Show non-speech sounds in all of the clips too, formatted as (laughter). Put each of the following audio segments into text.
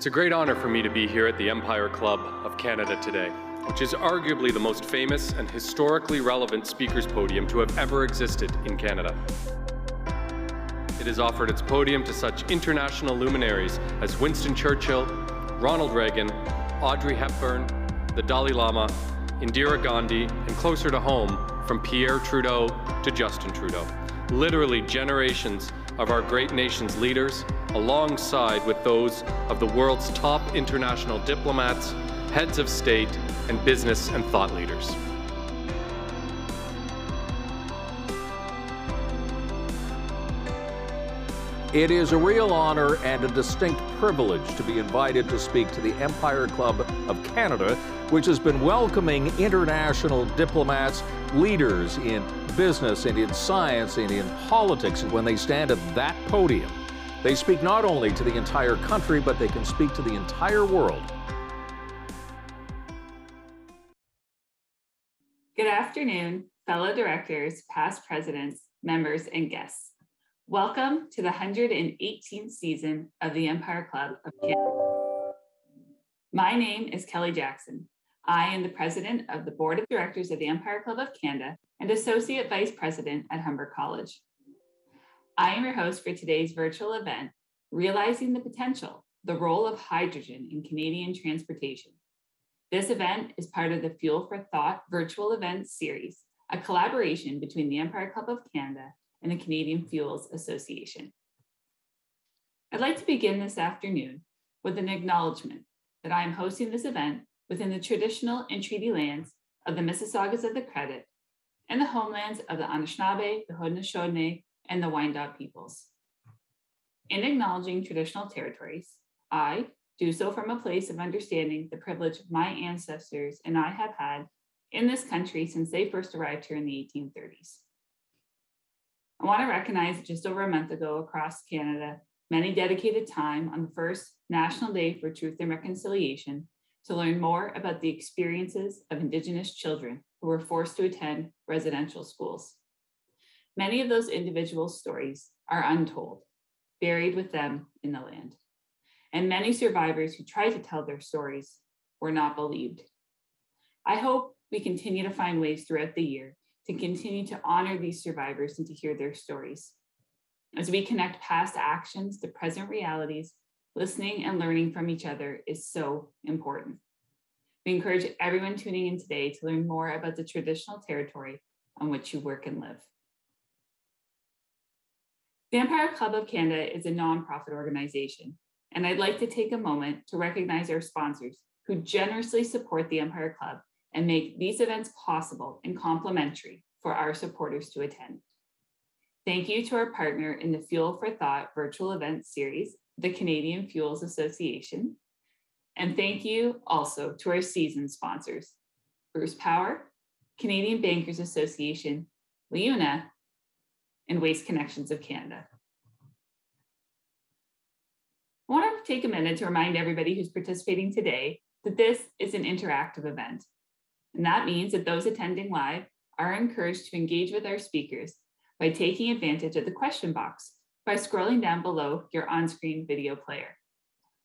It's a great honor for me to be here at the Empire Club of Canada today, which is arguably the most famous and historically relevant speakers podium to have ever existed in Canada. It has offered its podium to such international luminaries as Winston Churchill, Ronald Reagan, Audrey Hepburn, the Dalai Lama, Indira Gandhi, and closer to home, from Pierre Trudeau to Justin Trudeau. Literally generations of our great nation's leaders, alongside with those of the world's top international diplomats, heads of state, and business and thought leaders. It is a real honor and a distinct privilege to be invited to speak to the Empire Club of Canada, which has been welcoming international diplomats, leaders in business and in science and in politics. When they stand at that podium, they speak not only to the entire country, but they can speak to the entire world. Good afternoon, fellow directors, past presidents, members, and guests. Welcome to the 118th season of the Empire Club of Canada. My name is Kelly Jackson. I am the president of the board of directors of the Empire Club of Canada and associate vice president at Humber College. I am your host for today's virtual event, Realizing the Potential, the Role of Hydrogen in Canadian Transportation. This event is part of the Fuel for Thought virtual event series, a collaboration between the Empire Club of Canada and the Canadian Fuels Association. I'd like to begin this afternoon with an acknowledgement that I am hosting this event within the traditional and treaty lands of the Mississaugas of the Credit and the homelands of the Anishinaabe, the Haudenosaunee, and the Wyandot peoples. In acknowledging traditional territories, I do so from a place of understanding the privilege my ancestors and I have had in this country since they first arrived here in the 1830s. I want to recognize that just over a month ago across Canada, many dedicated time on the first National Day for Truth and Reconciliation to learn more about the experiences of Indigenous children who were forced to attend residential schools. Many of those individual stories are untold, buried with them in the land. And many survivors who tried to tell their stories were not believed. I hope we continue to find ways throughout the year to continue to honor these survivors and to hear their stories. As we connect past actions to present realities, listening and learning from each other is so important. We encourage everyone tuning in today to learn more about the traditional territory on which you work and live. The Empire Club of Canada is a nonprofit organization, and I'd like to take a moment to recognize our sponsors who generously support the Empire Club and make these events possible and complimentary for our supporters to attend. Thank you to our partner in the Fuel for Thought virtual event series, the Canadian Fuels Association. And thank you also to our season sponsors, Bruce Power, Canadian Bankers Association, LiUNA, and Waste Connections of Canada. I want to take a minute to remind everybody who's participating today that this is an interactive event. And that means that those attending live are encouraged to engage with our speakers by taking advantage of the question box by scrolling down below your on-screen video player.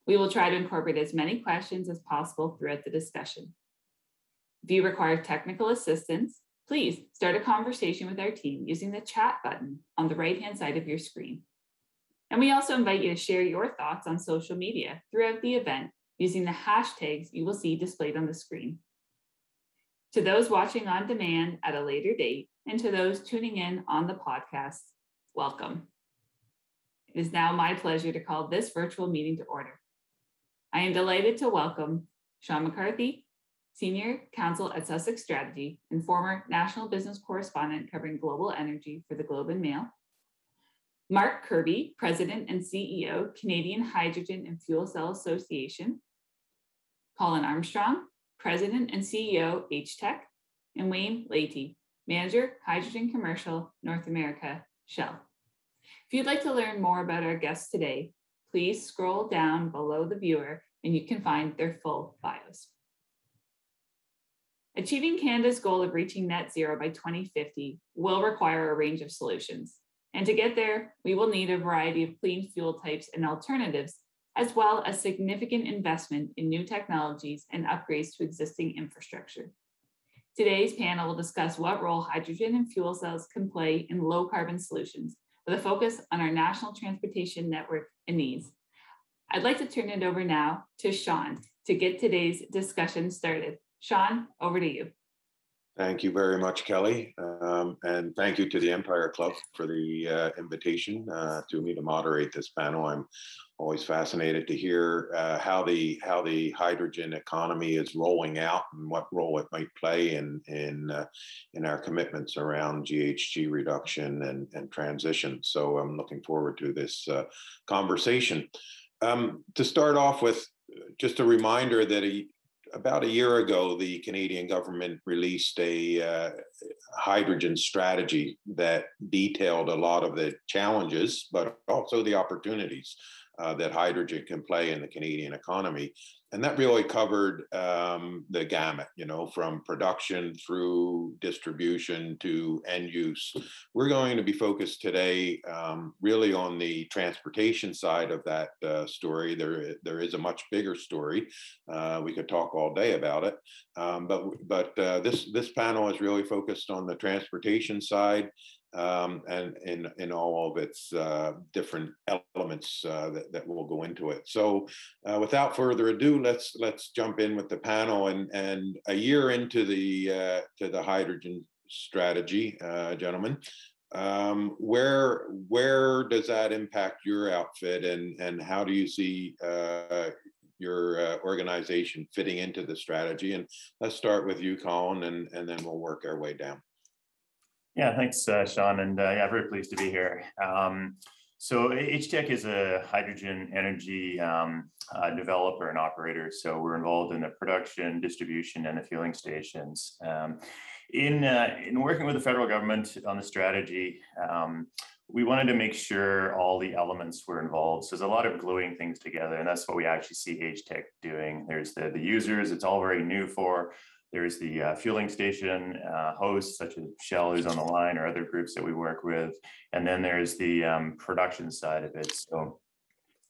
We will try to incorporate as many questions as possible throughout the discussion. If you require technical assistance, Please start a conversation with our team using the chat button on the right-hand side of your screen. And we also invite you to share your thoughts on social media throughout the event using the hashtags you will see displayed on the screen. To those watching on demand at a later date, and to those tuning in on the podcast, welcome. It is now my pleasure to call this virtual meeting to order. I am delighted to welcome Shawn McCarthy, Senior Counsel at Sussex Strategy and former National Business Correspondent covering global energy for the Globe and Mail. Mark Kirby, President and CEO, Canadian Hydrogen and Fuel Cell Association. Colin Armstrong, President and CEO, HTEC. And Wayne Leighty, Manager, Hydrogen Commercial, North America, Shell. If you'd like to learn more about our guests today, please scroll down below the viewer and you can find their full bios. Achieving Canada's goal of reaching net zero by 2050 will require a range of solutions. And to get there, we will need a variety of clean fuel types and alternatives as well as significant investment in new technologies and upgrades to existing infrastructure. Today's panel will discuss what role hydrogen and fuel cells can play in low carbon solutions with a focus on our national transportation network and needs. I'd like to turn it over now to Shawn to get today's discussion started. Shawn, over to you. Thank you very much, Kelly. Um, and thank you to the Empire Club for the uh, invitation uh, to me to moderate this panel. I'm always fascinated to hear uh, how the how the hydrogen economy is rolling out and what role it might play in in uh, in our commitments around GHG reduction and, and transition. So I'm looking forward to this uh, conversation. Um, to start off with, just a reminder that a, about a year ago, the Canadian government released a uh, hydrogen strategy that detailed a lot of the challenges, but also the opportunities uh, that hydrogen can play in the Canadian economy. And that really covered um, the gamut, you know, from production through distribution to end use. We're going to be focused today um, really on the transportation side of that uh, story. There, there is a much bigger story. Uh, we could talk all day about it, um, but but uh, this this panel is really focused on the transportation side um, and in, in all of its uh, different elements uh, that, that will go into it. So uh, without further ado, let's let's jump in with the panel. And, and a year into the, uh, to the hydrogen strategy, uh, gentlemen, um, where, where does that impact your outfit and, and how do you see uh, your organization fitting into the strategy. And let's start with you, Colin, and, and then we'll work our way down. Yeah, thanks, uh, Shawn. And uh, yeah, very pleased to be here. Um, so HTEC is a hydrogen energy um, uh, developer and operator. So we're involved in the production, distribution, and the fueling stations. Um, in, uh, in working with the federal government on the strategy, um, we wanted to make sure all the elements were involved. So there's a lot of gluing things together, and that's what we actually see HTEC doing. There's the, the users, it's all very new for there's the uh, fueling station uh, hosts, such as Shell, who's on the line, or other groups that we work with. And then there's the um, production side of it. So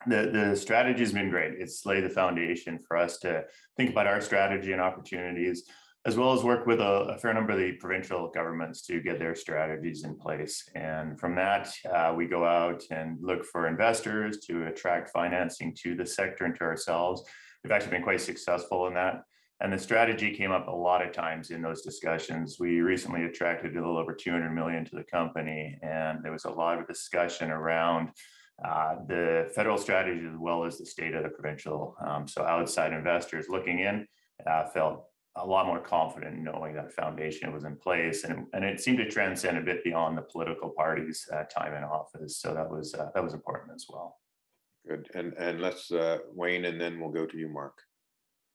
the, the strategy has been great. It's laid the foundation for us to think about our strategy and opportunities, as well as work with a, a fair number of the provincial governments to get their strategies in place. And from that, uh, we go out and look for investors to attract financing to the sector and to ourselves. We've actually been quite successful in that. And the strategy came up a lot of times in those discussions. We recently attracted a little over 200 million to the company, and there was a lot of discussion around uh, the federal strategy as well as the state of the provincial. Um, so outside investors looking in uh, felt a lot more confident knowing that foundation was in place, and, and it seemed to transcend a bit beyond the political parties' uh, time in office. So that was uh, that was important as well. Good, and and let's uh, Wayne, and then we'll go to you, Mark.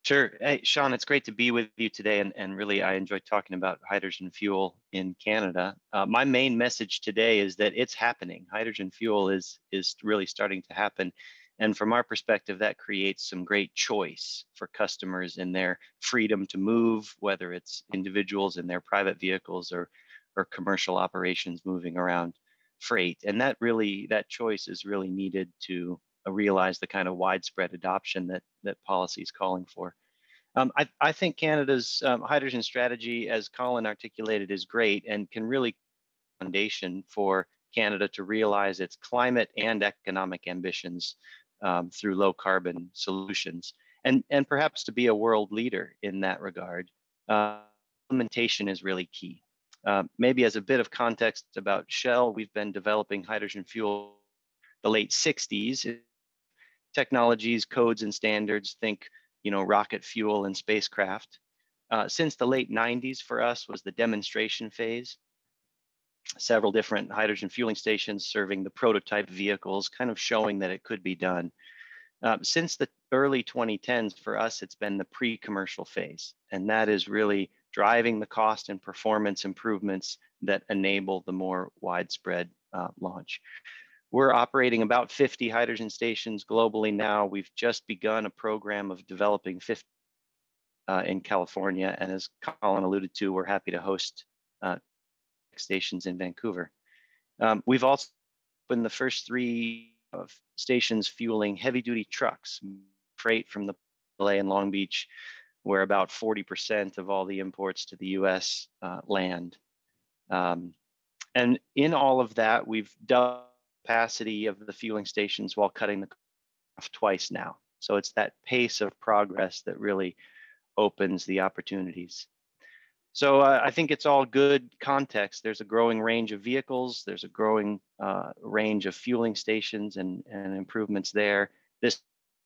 Sure. Hey, Shawn, it's great to be with you today. And, and really, I enjoy talking about hydrogen fuel in Canada. Uh, my main message today is that it's happening. Hydrogen fuel is, is really starting to happen. And from our perspective, that creates some great choice for customers in their freedom to move, whether it's individuals in their private vehicles or, or commercial operations moving around freight. And that really, that choice is really needed to realize the kind of widespread adoption that that policy is calling for. Um, I, I, think Canada's um, hydrogen strategy, as Colin articulated, is great and can really foundation for Canada to realize its climate and economic ambitions um, through low carbon solutions, and and perhaps to be a world leader in that regard. Uh, implementation is really key. Uh, maybe as a bit of context about Shell, we've been developing hydrogen fuel the late 60s technologies, codes, and standards. Think, you know, rocket fuel and spacecraft. Uh, since the late 90s for us was the demonstration phase. Several different hydrogen fueling stations serving the prototype vehicles, kind of showing that it could be done. Uh, since the early 2010s, for us, it's been the pre-commercial phase, and that is really driving the cost and performance improvements that enable the more widespread uh, launch. We're operating about 50 hydrogen stations globally now. We've just begun a program of developing 50 uh, in California. And as Colin alluded to, we're happy to host uh, stations in Vancouver. Um, we've also opened the first three of stations fueling heavy duty trucks, freight from the LA and Long Beach, where about 40% of all the imports to the US uh, land. Um, and in all of that, we've doubled capacity of the fueling stations while cutting the cost twice now. So it's that pace of progress that really opens the opportunities. So uh, I think it's all good context. There's a growing range of vehicles. There's a growing uh, range of fueling stations and, and improvements there. This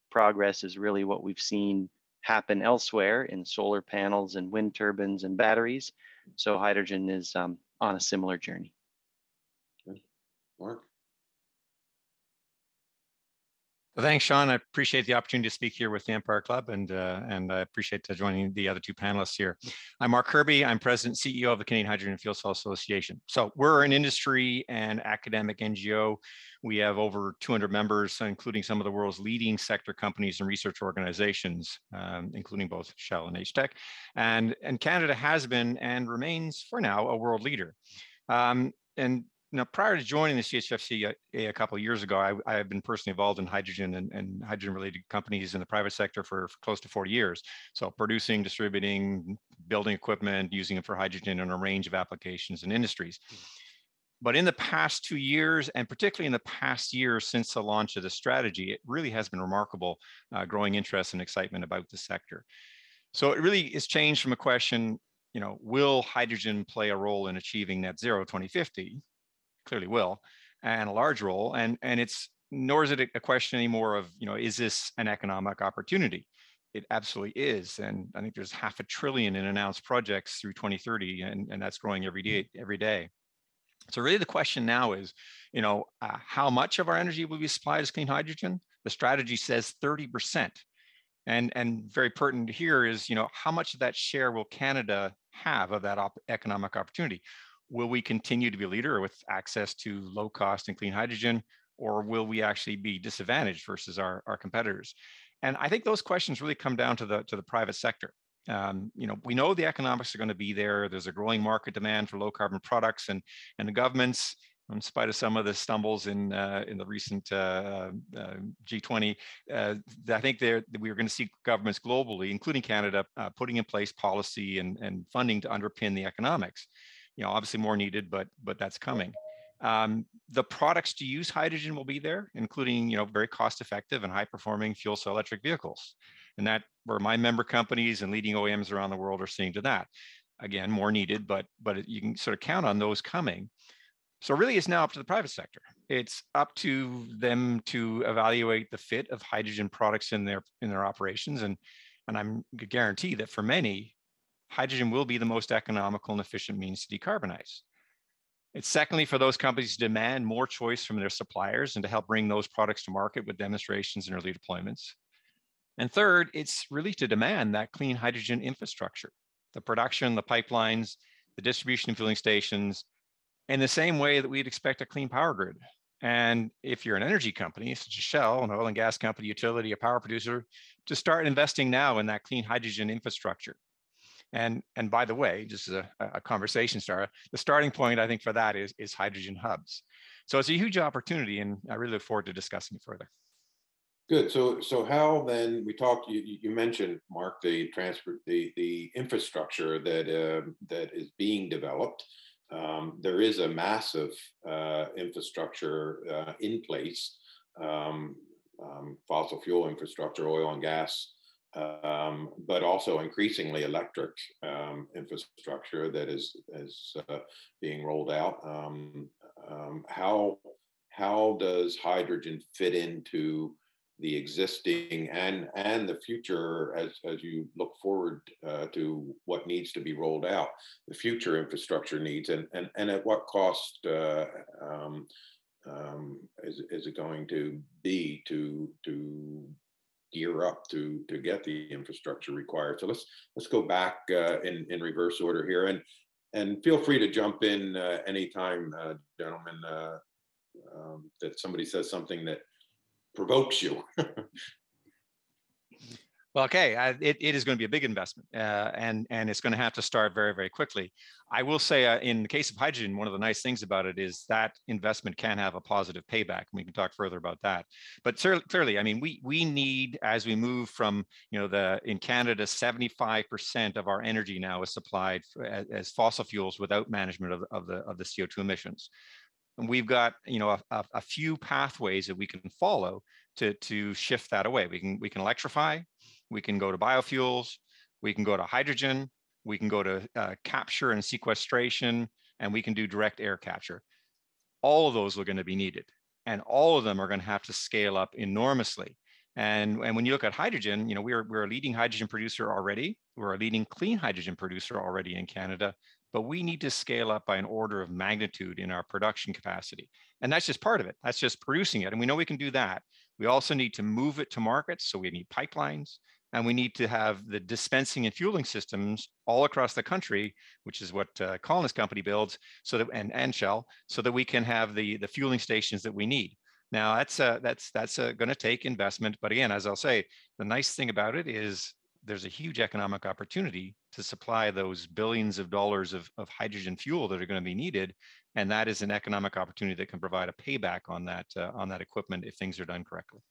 progress is really what we've seen happen elsewhere in solar panels and wind turbines and batteries. So hydrogen is um, on a similar journey. Mark? Thanks, Shawn. I appreciate the opportunity to speak here with the Empire Club, and uh, and I appreciate joining the other two panelists here. I'm Mark Kirby. I'm President CEO of the Canadian Hydrogen and Fuel Cell Association. So we're an industry and academic NGO. We have over 200 members, including some of the world's leading sector companies and research organizations, um, including both Shell and HTEC. And, and Canada has been and remains, for now, a world leader. Um, and now, prior to joining the CHFC a, a couple of years ago, I, I, have been personally involved in hydrogen and, and hydrogen-related companies in the private sector for, for, close to 40 years. So producing, distributing, building equipment, using it for hydrogen in a range of applications and industries. But in the past two years, and particularly in the past year since the launch of the strategy, it really has been remarkable uh, growing interest and excitement about the sector. So it really has changed from a question, you know, will hydrogen play a role in achieving net zero 2050? Clearly will, and a large role. And and it's nor is it a question anymore of you know is this an economic opportunity? It absolutely is, and I think there's half a trillion in announced projects through 2030, and and that's growing every day every day. So really, the question now is, you know, uh, how much of our energy will be supplied as clean hydrogen? The strategy says 30 percent. And, and very pertinent here is, you know, how much of that share will Canada have of that op economic opportunity? Will we continue to be a leader with access to low cost and clean hydrogen, or will we actually be disadvantaged versus our, our competitors? And I think those questions really come down to the to the private sector. Um, you know, we know the economics are going to be there. There's a growing market demand for low carbon products, and and the governments, in spite of some of the stumbles in uh, in the recent uh, uh, G20, uh, I think there we are going to see governments globally, including Canada, uh, putting in place policy and and funding to underpin the economics you know, obviously more needed, but but that's coming. Um, the products to use hydrogen will be there, including you know very cost-effective and high-performing fuel cell electric vehicles, and that where my member companies and leading OEMs around the world are seeing to that. Again, more needed, but but you can sort of count on those coming. So really, it's now up to the private sector. It's up to them to evaluate the fit of hydrogen products in their in their operations, and and I'm guarantee that for many, hydrogen will be the most economical and efficient means to decarbonize. It's secondly for those companies to demand more choice from their suppliers and to help bring those products to market with demonstrations and early deployments. And third, it's really to demand that clean hydrogen infrastructure, the production, the pipelines, the distribution and filling stations, in the same way that we'd expect a clean power grid. And if you're an energy company, such as Shell, an oil and gas company, utility, a power producer, to start investing now in that clean hydrogen infrastructure and, and by the way, just as a, a conversation starter, the starting point I think for that is, is hydrogen hubs. So it's a huge opportunity and I really look forward to discussing it further. Good. So, so how then we talked? You, you mentioned Mark the transfer the the infrastructure that uh, that is being developed. Um, there is a massive uh, infrastructure uh, in place, um, um, fossil fuel infrastructure, oil and gas um, but also increasingly electric um, infrastructure that is is uh, being rolled out. Um, um, how how does hydrogen fit into the existing and and the future as as you look forward uh, to what needs to be rolled out, the future infrastructure needs, and and and at what cost? Uh, um, um, is, is it going to be to to gear up to to get the infrastructure required. So let's let's go back uh, in in reverse order here, and and feel free to jump in uh, anytime, uh, gentlemen, uh, um, that somebody says something that provokes you. (laughs) Well, okay, I, it, it is going to be a big investment, uh, and and it's going to have to start very very quickly. I will say, uh, in the case of hydrogen, one of the nice things about it is that investment can have a positive payback. We can talk further about that. But clearly, I mean, we we need as we move from you know the in Canada, seventy five percent of our energy now is supplied for, as, as, fossil fuels without management of, of the of the CO two emissions. And we've got you know a, a few pathways that we can follow to to shift that away. We can we can electrify we can go to biofuels, we can go to hydrogen, we can go to uh, capture and sequestration, and we can do direct air capture. All of those are going to be needed, and all of them are going to have to scale up enormously. And, and when you look at hydrogen, you know, we're, we're a leading hydrogen producer already. We're a leading clean hydrogen producer already in Canada, but we need to scale up by an order of magnitude in our production capacity. And that's just part of it. That's just producing it. And we know we can do that. We also need to move it to markets. So we need pipelines and we need to have the dispensing and fueling systems all across the country, which is what uh, company builds, so that and, and Shell, so that we can have the the fueling stations that we need. Now that's uh, that's that's uh, going to take investment, but again, as I'll say, the nice thing about it is there's a huge economic opportunity to supply those billions of dollars of, of hydrogen fuel that are going to be needed, and that is an economic opportunity that can provide a payback on that uh, on that equipment if things are done correctly.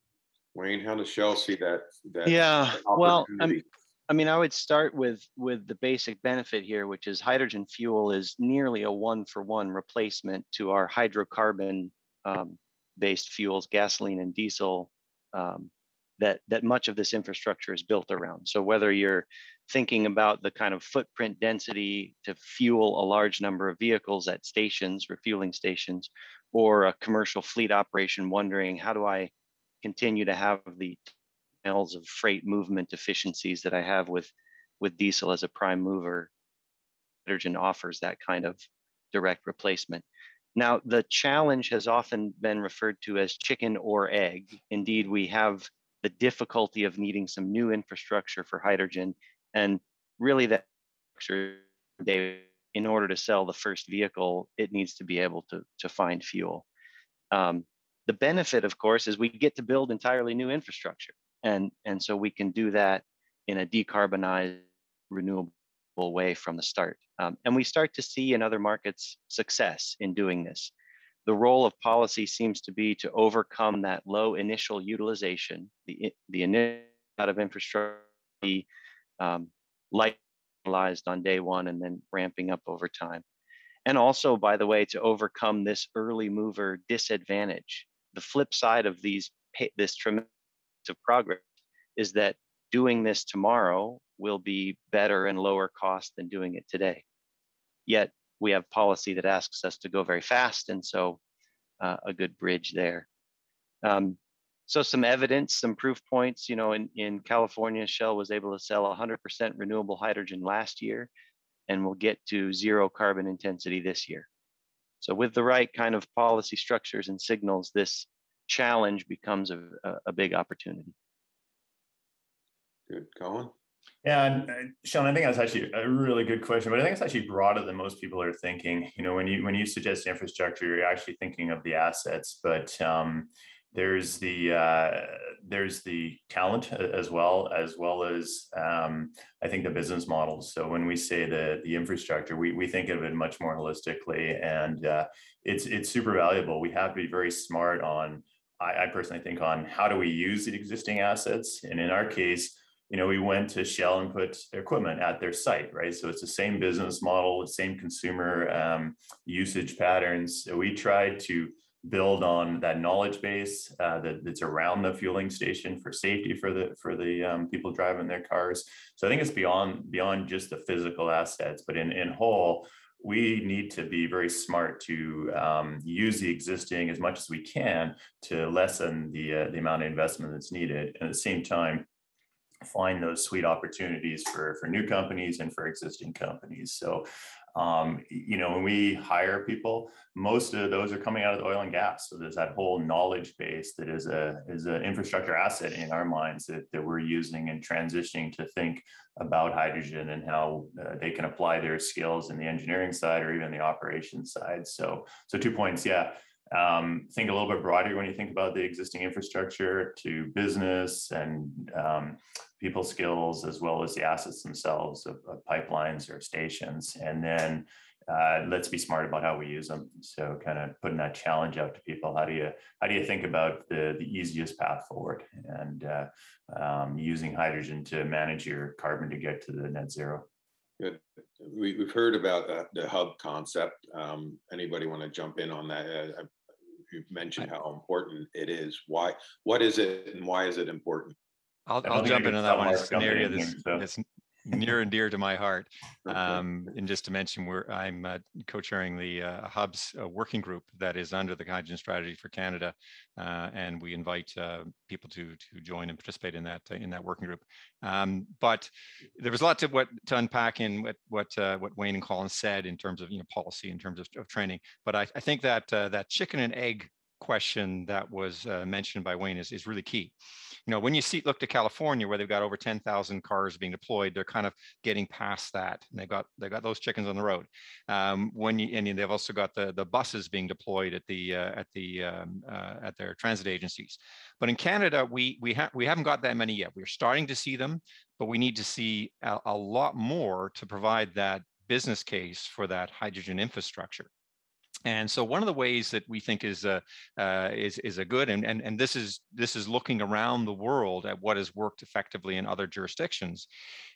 Wayne, how does Shell see that? that yeah, well, I mean, I would start with with the basic benefit here, which is hydrogen fuel is nearly a one for one replacement to our hydrocarbon um, based fuels, gasoline and diesel, um, that that much of this infrastructure is built around. So whether you're thinking about the kind of footprint density to fuel a large number of vehicles at stations, refueling stations, or a commercial fleet operation wondering how do I continue to have the miles of freight movement efficiencies that I have with with diesel as a prime mover. Hydrogen offers that kind of direct replacement. Now, the challenge has often been referred to as chicken or egg. Indeed, we have the difficulty of needing some new infrastructure for hydrogen, and really that in order to sell the first vehicle, it needs to be able to, to find fuel. Um, the benefit, of course, is we get to build entirely new infrastructure. And, and so we can do that in a decarbonized, renewable way from the start. Um, and we start to see in other markets success in doing this. The role of policy seems to be to overcome that low initial utilization, the, the initial out of infrastructure, um, on day one and then ramping up over time. And also, by the way, to overcome this early mover disadvantage the flip side of these this tremendous progress is that doing this tomorrow will be better and lower cost than doing it today. Yet we have policy that asks us to go very fast, and so uh, a good bridge there. Um, so some evidence, some proof points. You know, in in California, Shell was able to sell 100% renewable hydrogen last year, and we'll get to zero carbon intensity this year. So with the right kind of policy structures and signals, this challenge becomes a, a big opportunity. Good, Colin. Yeah, and uh, Shawn, I think that's actually a really good question, but I think it's actually broader than most people are thinking. You know, when you when you suggest infrastructure, you're actually thinking of the assets, but um, there's the uh, there's the talent as well as well as um, I think the business models. So when we say the the infrastructure, we we think of it much more holistically, and uh, it's it's super valuable. We have to be very smart on. I, I personally think on how do we use the existing assets, and in our case, you know, we went to Shell and put equipment at their site, right? So it's the same business model, the same consumer um, usage patterns. So we tried to build on that knowledge base uh, that, that's around the fueling station for safety for the for the um, people driving their cars. So I think it's beyond beyond just the physical assets, but in in whole, we need to be very smart to um, use the existing as much as we can to lessen the uh, the amount of investment that's needed, and at the same time find those sweet opportunities for for new companies and for existing companies. So um, you know, when we hire people, most of those are coming out of the oil and gas. So there's that whole knowledge base that is a is an infrastructure asset in our minds that, that we're using and transitioning to think about hydrogen and how uh, they can apply their skills in the engineering side or even the operations side. So so two points, yeah. Um, think a little bit broader when you think about the existing infrastructure to business and um, people skills, as well as the assets themselves of, of pipelines or stations. And then uh, let's be smart about how we use them. So kind of putting that challenge out to people. How do you how do you think about the the easiest path forward and uh, um, using hydrogen to manage your carbon to get to the net zero? Good. We, have heard about the, the hub concept. Um, anybody want to jump in on that? Uh, you've mentioned how important it is. Why? What is it, and why is it important? I'll, I'll jump into that one. It's an area that's, that's near and dear to my heart. (laughs) Um, and just to mention, we're, I'm uh, co-chairing the uh, Hubs uh, working group that is under the hydrogen strategy for Canada, uh, and we invite uh, people to to join and participate in that in that working group. Um, but there was a lot to what to unpack in what what uh, what Wayne and Colin said in terms of you know policy, in terms of, of training. But I, I think that that chicken and egg question that was mentioned by Wayne is is really key you know, when you see look to California where they've got over 10,000 cars being deployed, they're kind of getting past that. And they've got they've got those chickens on the road. Um, when you and they've also got the the buses being deployed at the uh, at the um, uh, at their transit agencies. But in Canada, we we have we haven't got that many yet. We're starting to see them, but we need to see a, a lot more to provide that business case for that hydrogen infrastructure. And so one of the ways that we think is a uh, is is a good and, and and this is this is looking around the world at what has worked effectively in other jurisdictions,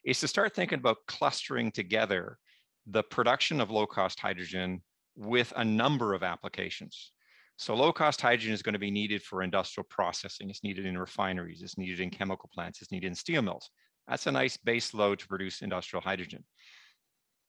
is to start thinking about clustering together the production of low cost hydrogen with a number of applications. So low cost hydrogen is going to be needed for industrial processing. It's needed in refineries. It's needed in chemical plants. It's needed in steel mills. That's a nice base load to produce industrial hydrogen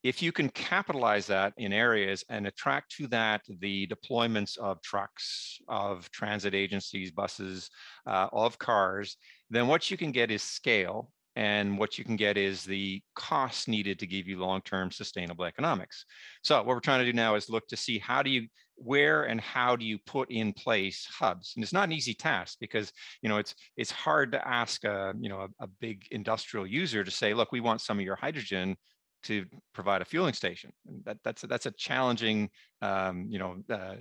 if you can capitalize that in areas and attract to that the deployments of trucks, of transit agencies, buses, uh, of cars, then what you can get is scale. And what you can get is the costs needed to give you long-term sustainable economics. So what we're trying to do now is look to see how do you, where and how do you put in place hubs? And it's not an easy task because you know it's it's hard to ask a you know a, a big industrial user to say, look, we want some of your hydrogen to provide a fueling station. That, that's, that's a challenging, um, you know, uh,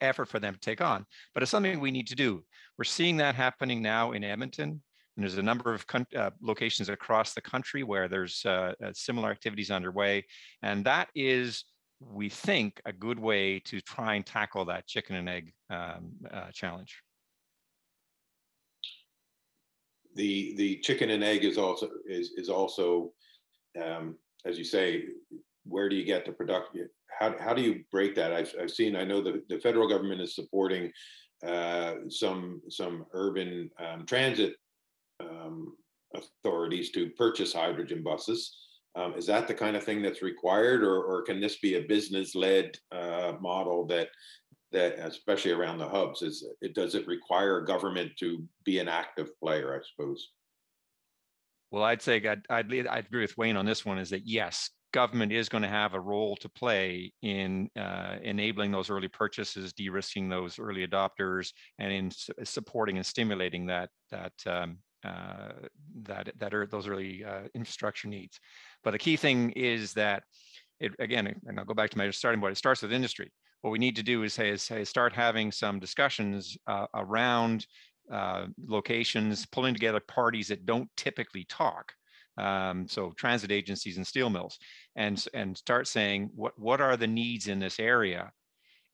effort for them to take on, but it's something we need to do. We're seeing that happening now in Edmonton. And there's a number of uh, locations across the country where there's uh, uh, similar activities underway. And that is, we think, a good way to try and tackle that chicken and egg um, uh, challenge. The, the chicken and egg is also is, is also um, as you say, where do you get the production? How, how do you break that? I've, I've seen, I know the, the federal government is supporting uh, some, some urban um, transit um, authorities to purchase hydrogen buses. Um, is that the kind of thing that's required, or, or can this be a business-led uh, model that that, especially around the hubs, is it does it require government to be an active player? I suppose. Well, I'd say I'd, I'd, I'd, agree with Wayne on this one is that yes, government is going to have a role to play in uh, enabling those early purchases, de-risking those early adopters, and in su supporting and stimulating that that um, uh, that that are those early uh, infrastructure needs. But the key thing is that it again, and I'll go back to my starting point. It starts with industry. What we need to do is say is say start having some discussions uh, around uh, locations, pulling together parties that don't typically talk. Um, so transit agencies and steel mills, and and start saying what what are the needs in this area,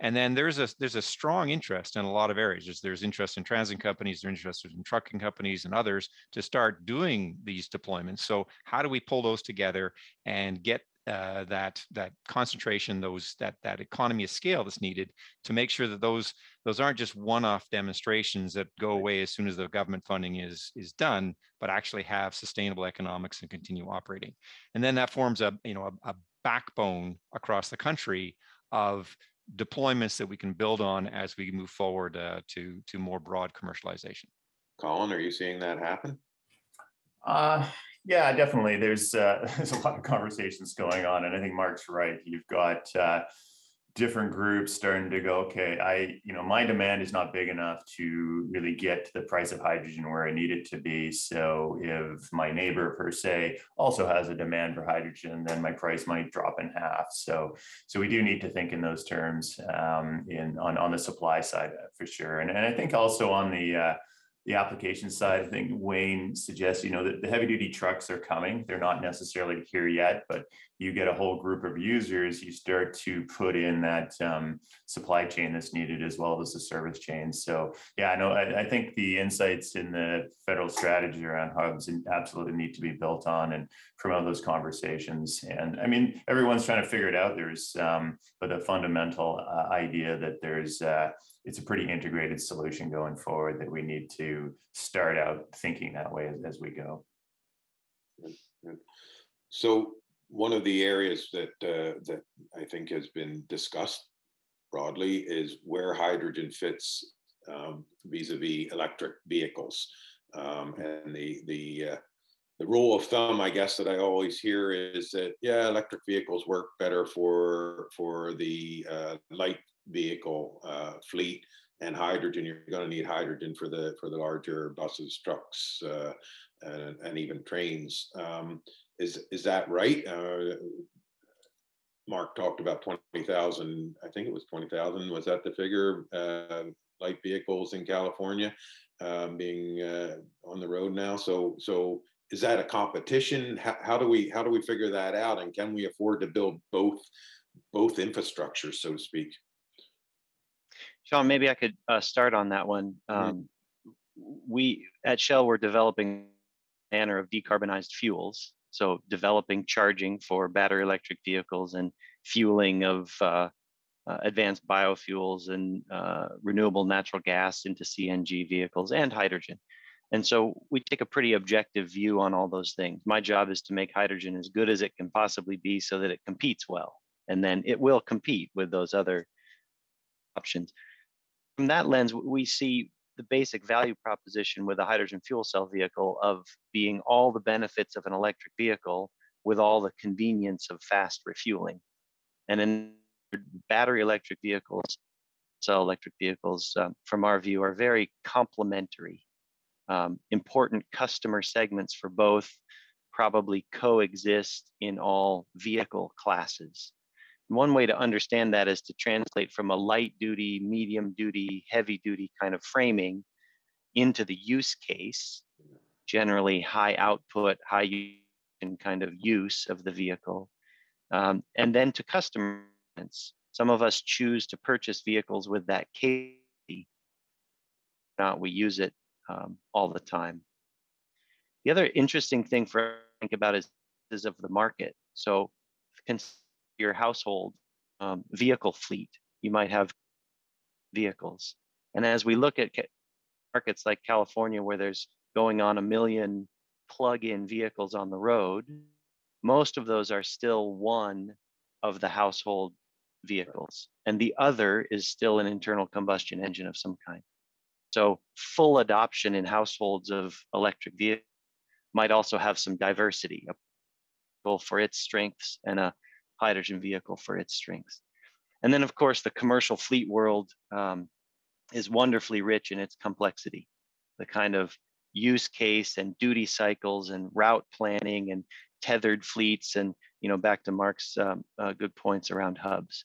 and then there's a there's a strong interest in a lot of areas. There's, there's interest in transit companies, there's interested in trucking companies and others to start doing these deployments. So how do we pull those together and get uh, that that concentration, those that that economy of scale that's needed to make sure that those those aren't just one-off demonstrations that go away as soon as the government funding is is done, but actually have sustainable economics and continue operating. And then that forms a you know a, a backbone across the country of deployments that we can build on as we move forward uh, to to more broad commercialization. Colin, are you seeing that happen? Uh, yeah, definitely. There's uh, (laughs) there's a lot of conversations going on, and I think Mark's right. You've got uh, different groups starting to go, okay, I, you know, my demand is not big enough to really get the price of hydrogen where I need it to be. So if my neighbor per se also has a demand for hydrogen, then my price might drop in half. So, so we do need to think in those terms um, in on, on the supply side uh, for sure. And, and I think also on the uh, the application side, I think Wayne suggests, you know, that the heavy duty trucks are coming. They're not necessarily here yet, but you get a whole group of users, you start to put in that um, supply chain that's needed as well as the service chain. So yeah, I know, I, I, think the insights in the federal strategy around hubs absolutely need to be built on and promote those conversations. And I mean, everyone's trying to figure it out. There's, um, but the fundamental uh, idea that there's, uh, it's a pretty integrated solution going forward that we need to start out thinking that way as, as we go. So one of the areas that uh, that I think has been discussed broadly is where hydrogen fits um, vis-a-vis electric vehicles, um, and the the uh, the rule of thumb, I guess, that I always hear is that yeah, electric vehicles work better for for the uh, light vehicle uh, fleet, and hydrogen. You're going to need hydrogen for the for the larger buses, trucks, uh, and, and even trains. Um, is is that right? Uh, Mark talked about twenty thousand. I think it was twenty thousand. Was that the figure? Uh, light vehicles in California um, being uh, on the road now. So so is that a competition? How, how do we how do we figure that out? And can we afford to build both both infrastructures, so to speak? Shawn, maybe I could uh, start on that one. Mm-hmm. Um. We at Shell we're developing manner of decarbonized fuels so developing charging for battery electric vehicles and fueling of uh, uh, advanced biofuels and uh, renewable natural gas into CNG vehicles and hydrogen. And so we take a pretty objective view on all those things. My job is to make hydrogen as good as it can possibly be so that it competes well. And then it will compete with those other options. From that lens, we see the basic value proposition with a hydrogen fuel cell vehicle of being all the benefits of an electric vehicle with all the convenience of fast refueling. And in battery electric vehicles, cell electric vehicles, um, from our view, are very complementary. Um, important customer segments for both probably coexist in all vehicle classes. One way to understand that is to translate from a light duty, medium duty, heavy duty kind of framing into the use case, generally high output, high kind of use of the vehicle. Um, and then to customers, some of us choose to purchase vehicles with that case. Not we use it um, all the time. The other interesting thing for think about is, is of the market. So your household um, vehicle fleet. You might have vehicles. And as we look at markets like California, where there's going on a million plug in vehicles on the road, most of those are still one of the household vehicles, and the other is still an internal combustion engine of some kind. So, full adoption in households of electric vehicles might also have some diversity, both for its strengths and a hydrogen vehicle for its strengths. And then, of course, the commercial fleet world um, is wonderfully rich in its complexity. The kind of use case and duty cycles and route planning and tethered fleets and you know back to Mark's um, uh, good points around hubs.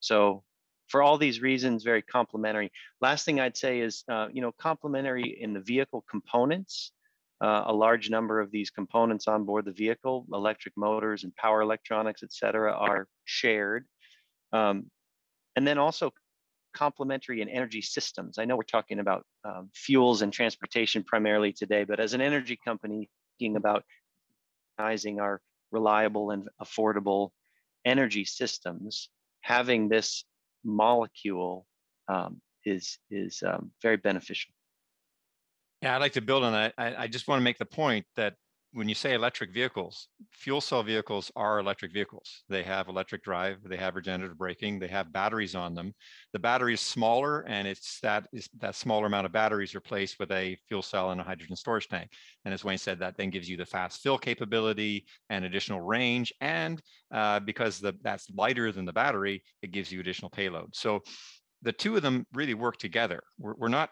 So for all these reasons, very complementary. Last thing I'd say is uh, you know complementary in the vehicle components uh, a large number of these components on board the vehicle, electric motors and power electronics, et cetera, are shared. Um, and then also complementary and energy systems. I know we're talking about um, fuels and transportation primarily today, but as an energy company, thinking about organizing our reliable and affordable energy systems, having this molecule um, is, is um, very beneficial. Yeah, I'd like to build on that. I, I just want to make the point that when you say electric vehicles, fuel cell vehicles are electric vehicles. They have electric drive, they have regenerative braking, they have batteries on them. The battery is smaller, and it's that is that smaller amount of batteries replaced with a fuel cell and a hydrogen storage tank. And as Wayne said, that then gives you the fast fill capability and additional range. And uh, because the that's lighter than the battery, it gives you additional payload. So the two of them really work together. We're, we're not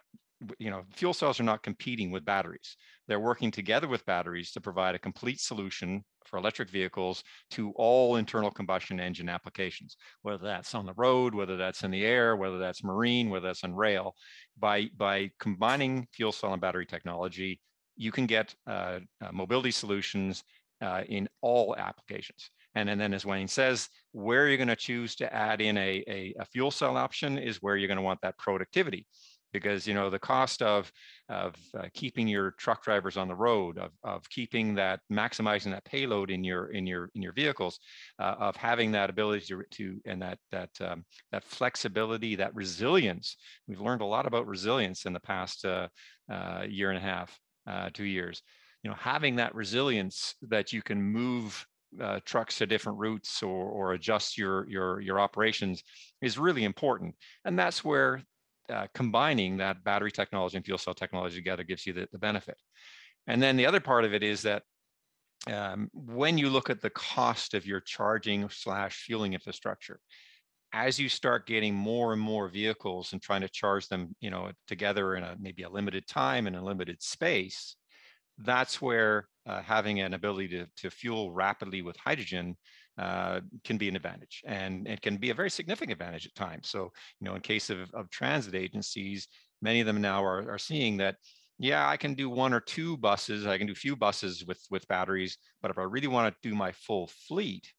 you know, fuel cells are not competing with batteries. They're working together with batteries to provide a complete solution for electric vehicles to all internal combustion engine applications, whether that's on the road, whether that's in the air, whether that's marine, whether that's on rail. By, by combining fuel cell and battery technology, you can get uh, uh, mobility solutions uh, in all applications. And, and then as Wayne says, where you're going to choose to add in a, a, a fuel cell option is where you're going to want that productivity because you know the cost of of uh, keeping your truck drivers on the road of, of keeping that maximizing that payload in your in your in your vehicles uh, of having that ability to, to and that that um, that flexibility that resilience. We've learned a lot about resilience in the past uh, uh year and a half uh, two years. You know having that resilience that you can move uh, trucks to different routes or, or adjust your your your operations is really important. And that's where uh, combining that battery technology and fuel cell technology together gives you the, the benefit. And then the other part of it is that um, when you look at the cost of your charging slash fueling infrastructure, as you start getting more and more vehicles and trying to charge them, you know, together in a maybe a limited time and a limited space, that's where uh, having an ability to, to fuel rapidly with hydrogen uh, can be an advantage and it can be a very significant advantage at times. So, you know, in case of, of transit agencies, many of them now are, are seeing that, yeah, I can do one or two buses, I can do a few buses with, with batteries, but if I really want to do my full fleet,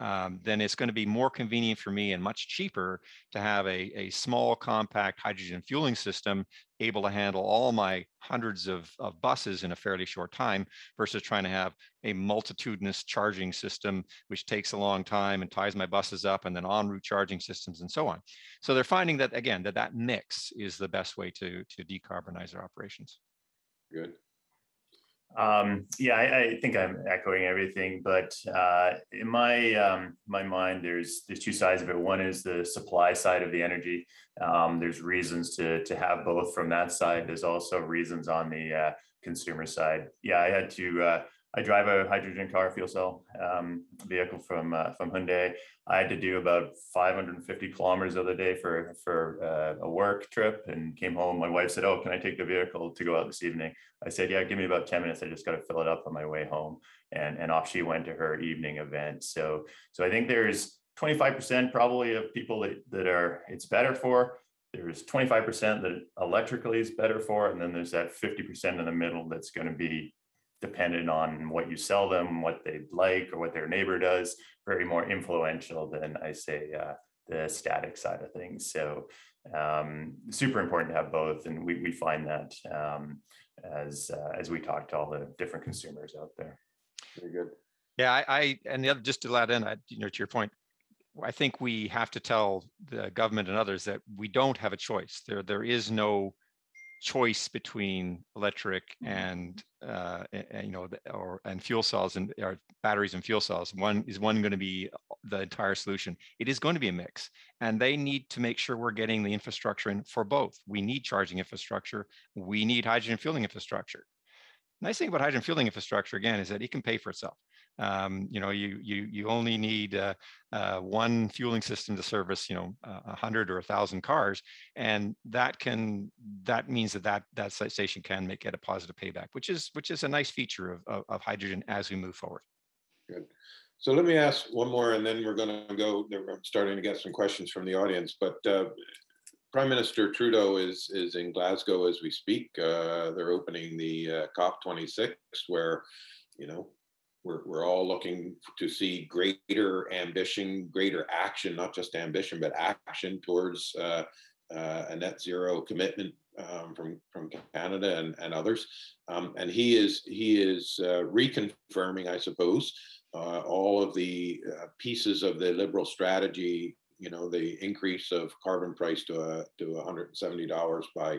um, then it's going to be more convenient for me and much cheaper to have a, a small compact hydrogen fueling system able to handle all my hundreds of, of buses in a fairly short time versus trying to have a multitudinous charging system which takes a long time and ties my buses up and then en route charging systems and so on. So they're finding that again that that mix is the best way to to decarbonize their operations. Good um, yeah, I, I, think I'm echoing everything, but uh, in my um, my mind, there's there's two sides of it. One is the supply side of the energy. Um, there's reasons to to have both from that side. There's also reasons on the uh, consumer side. Yeah, I had to uh, I drive a hydrogen car fuel cell um, vehicle from uh, from Hyundai. I had to do about 550 kilometers the day for for uh, a work trip, and came home. My wife said, "Oh, can I take the vehicle to go out this evening?" I said, "Yeah, give me about 10 minutes. I just got to fill it up on my way home." And and off she went to her evening event. So so I think there's 25% probably of people that that are it's better for. There's 25% that electrically is better for, and then there's that 50% in the middle that's going to be dependent on what you sell them, what they like, or what their neighbor does, very more influential than I say uh, the static side of things. So um, super important to have both, and we, we find that um, as uh, as we talk to all the different consumers out there. Very good. Yeah, I, I and the other just to add in, I, you know, to your point, I think we have to tell the government and others that we don't have a choice. There, there is no choice between electric mm-hmm. and uh, and, you know or and fuel cells and or batteries and fuel cells one is one going to be the entire solution. It is going to be a mix and they need to make sure we're getting the infrastructure in for both. We need charging infrastructure we need hydrogen fueling infrastructure. Nice thing about hydrogen fueling infrastructure again is that it can pay for itself um, you know, you you you only need uh, uh, one fueling system to service, you know, a hundred or a thousand cars, and that can that means that that that station can make get a positive payback, which is which is a nice feature of, of, of hydrogen as we move forward. Good. So let me ask one more, and then we're going to go. I'm starting to get some questions from the audience, but. Uh, Prime Minister Trudeau is is in Glasgow as we speak. Uh, they're opening the uh, COP26, where you know we're, we're all looking to see greater ambition, greater action, not just ambition, but action towards uh, uh, a net zero commitment um, from from Canada and, and others. Um, and he is he is uh, reconfirming, I suppose, uh, all of the uh, pieces of the Liberal strategy you know, the increase of carbon price to a to $170 by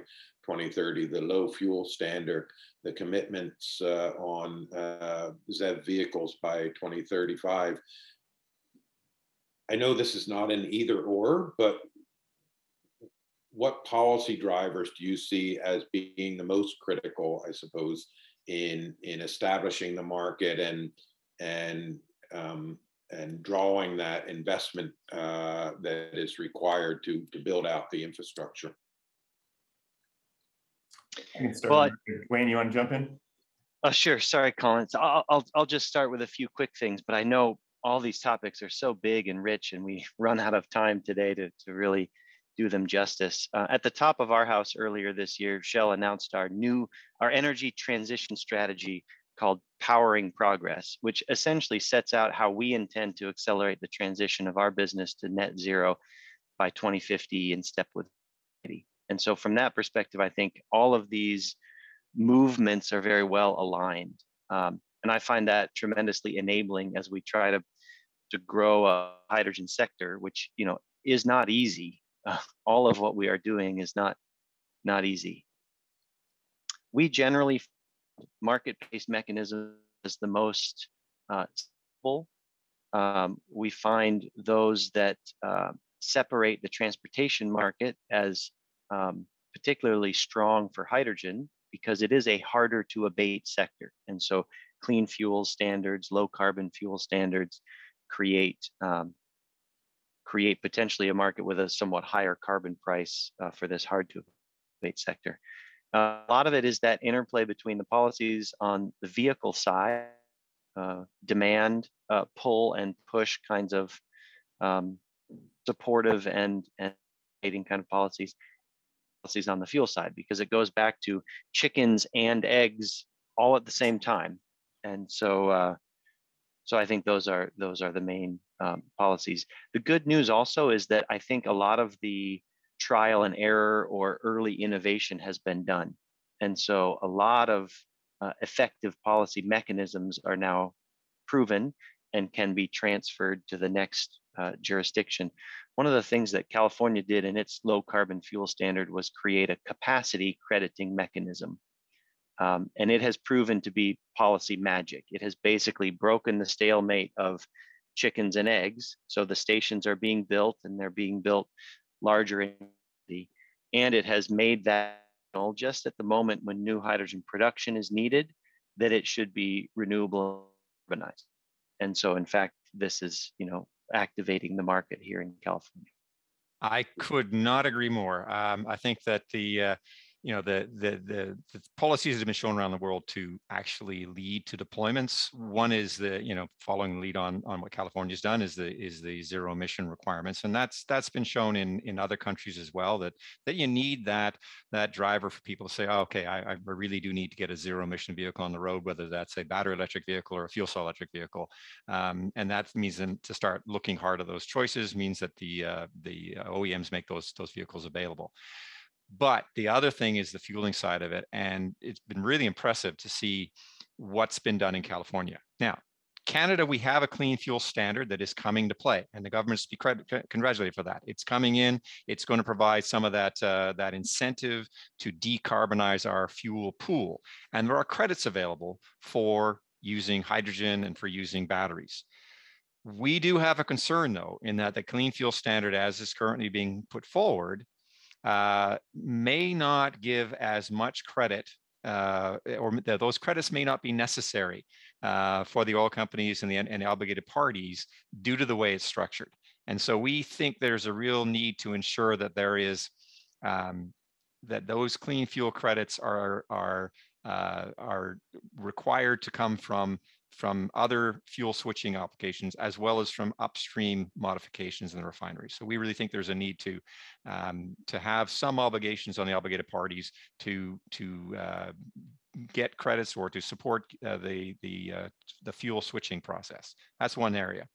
2030, the low fuel standard, the commitments uh, on uh, ZEV vehicles by 2035. I know this is not an either or, but what policy drivers do you see as being the most critical, I suppose, in in establishing the market and and um, and drawing that investment uh, that is required to to build out the infrastructure? Well, Wayne, you want to jump in? Oh, sure. Sorry, Colin. So I'll, I'll, I'll just start with a few quick things, but I know all these topics are so big and rich, and we (laughs) run out of time today to, to really do them justice. Uh, at the top of our house earlier this year, Shell announced our new, our energy transition strategy called Powering Progress, which essentially sets out how we intend to accelerate the transition of our business to net zero by 2050 in step with and so from that perspective, I think all of these movements are very well aligned. Um, and I find that tremendously enabling as we try to, to grow a hydrogen sector, which you know is not easy. (laughs) All of what we are doing is not, not easy. We generally market-based mechanism is the most uh, simple. Um, we find those that uh, separate the transportation market as um, particularly strong for hydrogen because it is a harder to abate sector. And so clean fuel standards, low carbon fuel standards create um, create potentially a market with a somewhat higher carbon price uh, for this hard to abate sector. Uh, a lot of it is that interplay between the policies on the vehicle side, uh, demand, uh, pull and push kinds of um, supportive and and kind of policies, policies on the fuel side because it goes back to chickens and eggs all at the same time. And so, uh, so I think those are those are the main um, policies. The good news also is that I think a lot of the trial and error or early innovation has been done, and so a lot of uh, effective policy mechanisms are now proven and can be transferred to the next uh, jurisdiction. One of the things that California did in its low carbon fuel standard was create a capacity crediting mechanism. Um, and it has proven to be policy magic. It has basically broken the stalemate of chickens and eggs. So the stations are being built and they're being built larger and it has made that just at the moment when new hydrogen production is needed, that it should be renewable urbanized. And so in fact, this is, you know, activating the market here in California. I could not agree more. Um, I think that the uh, you know the, the, the the policies that have been shown around the world to actually lead to deployments. One is the you know following the lead on on what california's done is the is the zero emission requirements. And that's that's been shown in in other countries as well that that you need that that driver for people to say oh, okay I, I really do need to get a zero emission vehicle on the road whether that's a battery electric vehicle or a fuel cell electric vehicle. Um, and that means then to start looking hard at those choices means that the uh, the OEMs make those those vehicles available but the other thing is the fueling side of it. And it's been really impressive to see what's been done in California. Now, Canada, we have a clean fuel standard that is coming to play, and the government's be congratulated for that. It's coming in. It's going to provide some of that uh, that incentive to decarbonize our fuel pool, and there are credits available for using hydrogen and for using batteries. We do have a concern, though, in that the clean fuel standard, as is currently being put forward, uh, may not give as much credit uh, or th those credits may not be necessary uh, for the oil companies and the, and the obligated parties due to the way it's structured. And so we think there's a real need to ensure that there is um, that those clean fuel credits are are uh, are required to come from from other fuel switching applications as well as from upstream modifications in the refineries. So we really think there's a need to um, to have some obligations on the obligated parties to to uh, get credits or to support uh, the the uh, the fuel switching process. That's one area.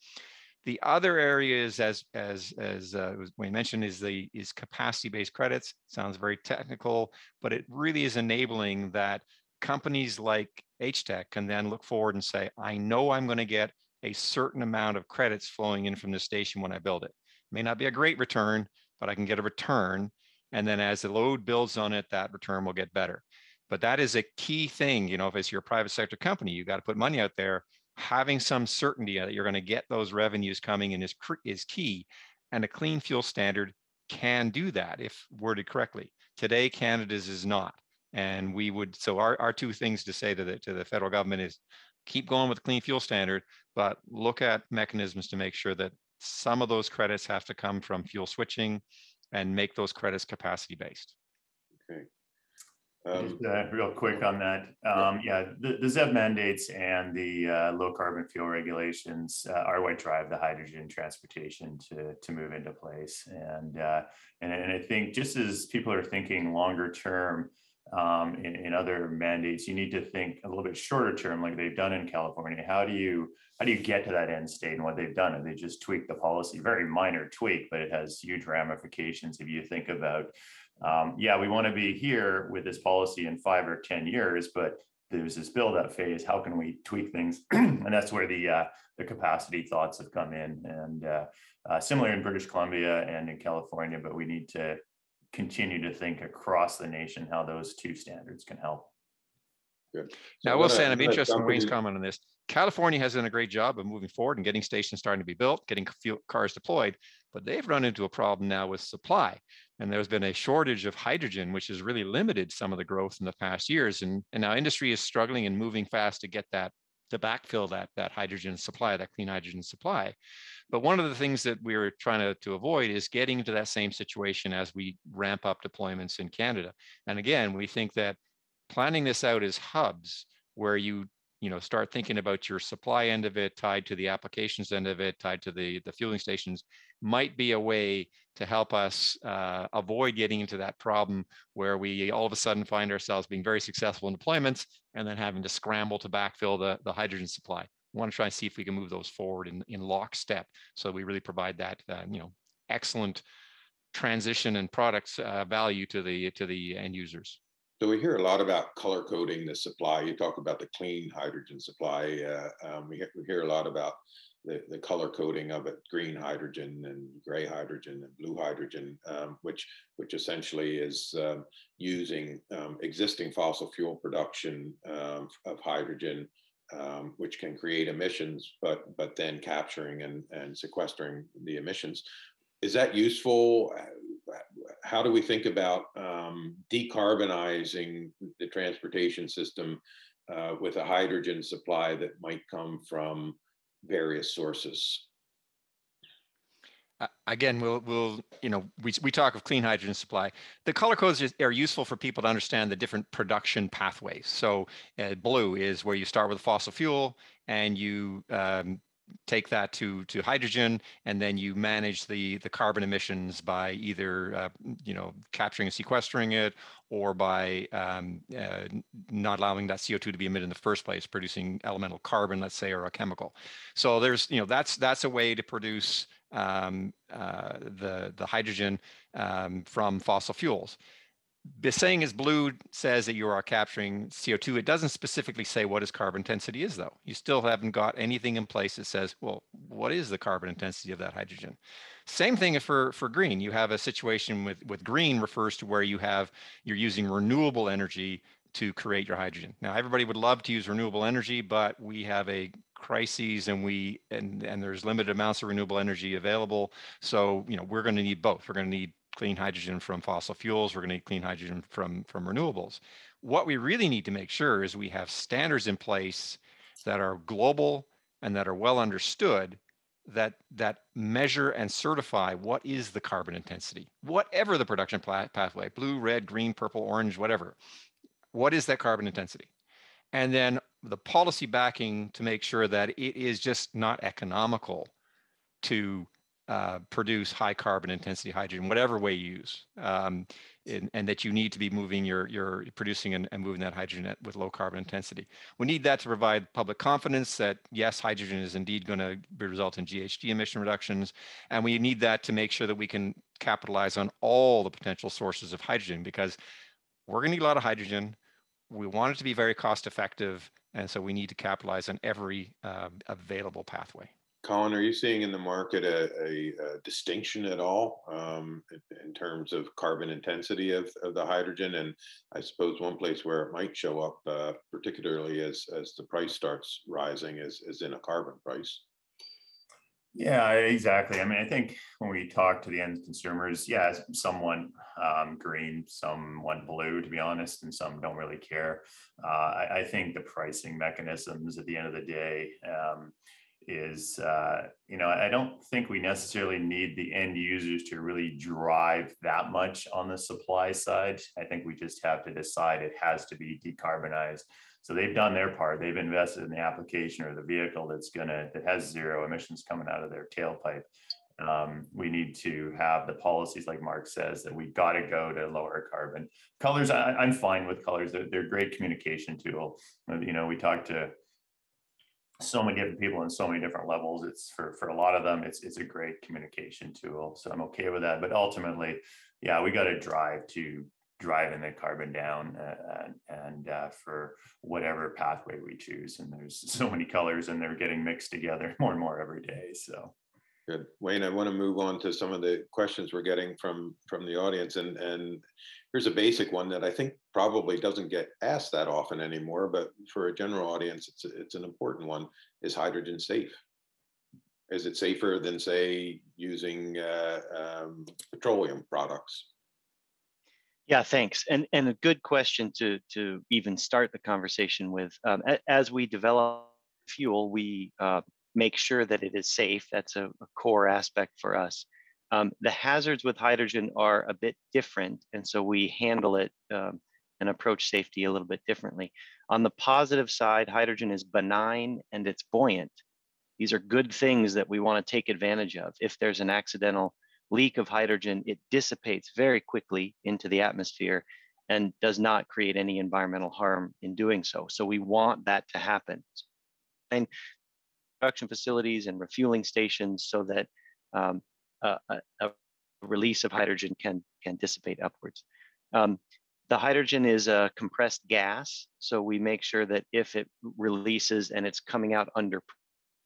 The other area is, as as as uh, we mentioned, is the is capacity-based credits. Sounds very technical, but it really is enabling that companies like HTEC can then look forward and say, I know I'm going to get a certain amount of credits flowing in from the station when I build it. May not be a great return, but I can get a return. And then as the load builds on it, that return will get better. But that is a key thing. You know, if it's your private sector company, you got to put money out there. Having some certainty that you're going to get those revenues coming in is, is key. And a clean fuel standard can do that if worded correctly. Today, Canada's is not. And we would, so our, our two things to say to the, to the federal government is keep going with the clean fuel standard, but look at mechanisms to make sure that some of those credits have to come from fuel switching and make those credits capacity based. Okay. Just, Um, uh, real quick on that, um, yeah, the, the ZEV mandates and the, uh, low carbon fuel regulations, uh, are what drive the hydrogen transportation to, to move into place. And, uh, and, and I think just as people are thinking longer term, um, in, in other mandates, you need to think a little bit shorter term, like they've done in California. How do you, how do you get to that end state? And what they've done, and they just tweaked the policy, very minor tweak, but it has huge ramifications if you think about um, yeah, we want to be here with this policy in five or 10 years, but there's this build up phase. How can we tweak things? (clears throat) and that's where the, uh, the capacity thoughts have come in and uh, uh, similar in British Columbia and in California, but we need to continue to think across the nation how those two standards can help. good. So Now, I will I'm say, and I'm I'm interested in jump Wayne's comment on this. California has done a great job of moving forward and getting stations starting to be built, getting fuel cars deployed, but they've run into a problem now with supply. And there's been a shortage of hydrogen, which has really limited some of the growth in the past years. And, and now industry is struggling and moving fast to get that to backfill that that hydrogen supply, that clean hydrogen supply. But one of the things that we are trying to, to avoid is getting into that same situation as we ramp up deployments in Canada. And again, we think that planning this out as hubs where you you know start thinking about your supply end of it tied to the applications end of it tied to the the fueling stations might be a way to help us uh, avoid getting into that problem where we all of a sudden find ourselves being very successful in deployments and then having to scramble to backfill the, the hydrogen supply. Want to try and see if we can move those forward in, in lockstep so we really provide that uh, you know excellent transition and products uh, value to the to the end users. So we hear a lot about color coding the supply. You talk about the clean hydrogen supply. Uh, um, we, hear, we hear a lot about the, the color coding of it, green hydrogen and gray hydrogen and blue hydrogen, um, which which essentially is um, using um, existing fossil fuel production um, of hydrogen, um, which can create emissions, but but then capturing and, and sequestering the emissions. Is that useful? how do we think about um, decarbonizing the transportation system uh, with a hydrogen supply that might come from various sources? Again, we'll, we'll, you know, we, we talk of clean hydrogen supply. The color codes are useful for people to understand the different production pathways. So uh, blue is where you start with fossil fuel and you um, take that to to hydrogen and then you manage the the carbon emissions by either uh, you know capturing and sequestering it or by um, uh, not allowing that CO2 to be emitted in the first place producing elemental carbon let's say or a chemical so there's you know that's that's a way to produce um, uh, the the hydrogen um, from fossil fuels the saying is blue says that you are capturing CO2. It doesn't specifically say what his carbon intensity is, though. You still haven't got anything in place that says, well, what is the carbon intensity of that hydrogen? Same thing for, for green. You have a situation with, with green refers to where you have, you're using renewable energy to create your hydrogen. Now, everybody would love to use renewable energy, but we have a crises and we and and there's limited amounts of renewable energy available. So, you know, we're going to need both. We're going to need clean hydrogen from fossil fuels. We're going to need clean hydrogen from, from renewables. What we really need to make sure is we have standards in place that are global and that are well understood that that measure and certify what is the carbon intensity, whatever the production pathway, blue, red, green, purple, orange, whatever. What is that carbon intensity? And then the policy backing to make sure that it is just not economical to uh, produce high carbon intensity hydrogen, whatever way you use, um, and, and, that you need to be moving your, your producing and, and moving that hydrogen at, with low carbon intensity. We need that to provide public confidence that yes, hydrogen is indeed going to result in GHG emission reductions, and we need that to make sure that we can capitalize on all the potential sources of hydrogen because we're going to need a lot of hydrogen. We want it to be very cost effective, and so we need to capitalize on every um, available pathway. Colin, are you seeing in the market a, a, a distinction at all um, in, terms of carbon intensity of, of the hydrogen? And I suppose one place where it might show up, uh, particularly as, as the price starts rising, is, is in a carbon price. Yeah, exactly. I mean, I think when we talk to the end consumers, yeah, someone um, green, someone blue, to be honest, and some don't really care. Uh, I, I, think the pricing mechanisms at the end of the day, um, is, uh, you know, I don't think we necessarily need the end users to really drive that much on the supply side. I think we just have to decide it has to be decarbonized. So they've done their part. They've invested in the application or the vehicle that's gonna that has zero emissions coming out of their tailpipe. Um, we need to have the policies, like Mark says, that we got to go to lower carbon. Colors, I, am fine with colors. They're, they're great communication tool. You know, we talked to so many different people in so many different levels. It's for for a lot of them, it's it's a great communication tool. So I'm okay with that. But ultimately, yeah, we got to drive to driving the carbon down uh, and uh, for whatever pathway we choose. And there's (laughs) so many colors, and they're getting mixed together (laughs) more and more every day. So. Good. Wayne, I want to move on to some of the questions we're getting from from the audience. And, and here's a basic one that I think probably doesn't get asked that often anymore, but for a general audience, it's, it's an important one. Is hydrogen safe? Is it safer than, say, using uh, um, petroleum products? Yeah, thanks. And and a good question to to even start the conversation with. Um, as we develop fuel, we uh, make sure that it is safe. That's a, a core aspect for us. Um, the hazards with hydrogen are a bit different, and so we handle it um, and approach safety a little bit differently. On the positive side, hydrogen is benign and it's buoyant. These are good things that we want to take advantage of. If there's an accidental leak of hydrogen, it dissipates very quickly into the atmosphere and does not create any environmental harm in doing so. So we want that to happen. And production facilities and refueling stations so that um, a, a, release of hydrogen can, can dissipate upwards. Um, the hydrogen is a compressed gas, so we make sure that if it releases and it's coming out under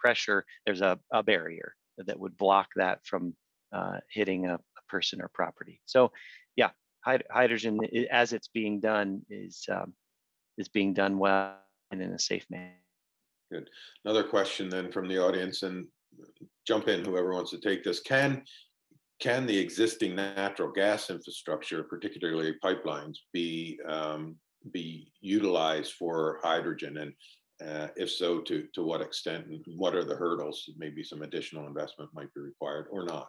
pressure, there's a, a barrier that would block that from uh, hitting a, a, person or property. So, yeah, hydrogen as it's being done is um, is being done well and in a safe manner. Good. Another question then from the audience, and jump in whoever wants to take this. Can can the existing natural gas infrastructure, particularly pipelines, be um, be utilized for hydrogen? And uh, if so, to to what extent? And what are the hurdles? Maybe some additional investment might be required, or not.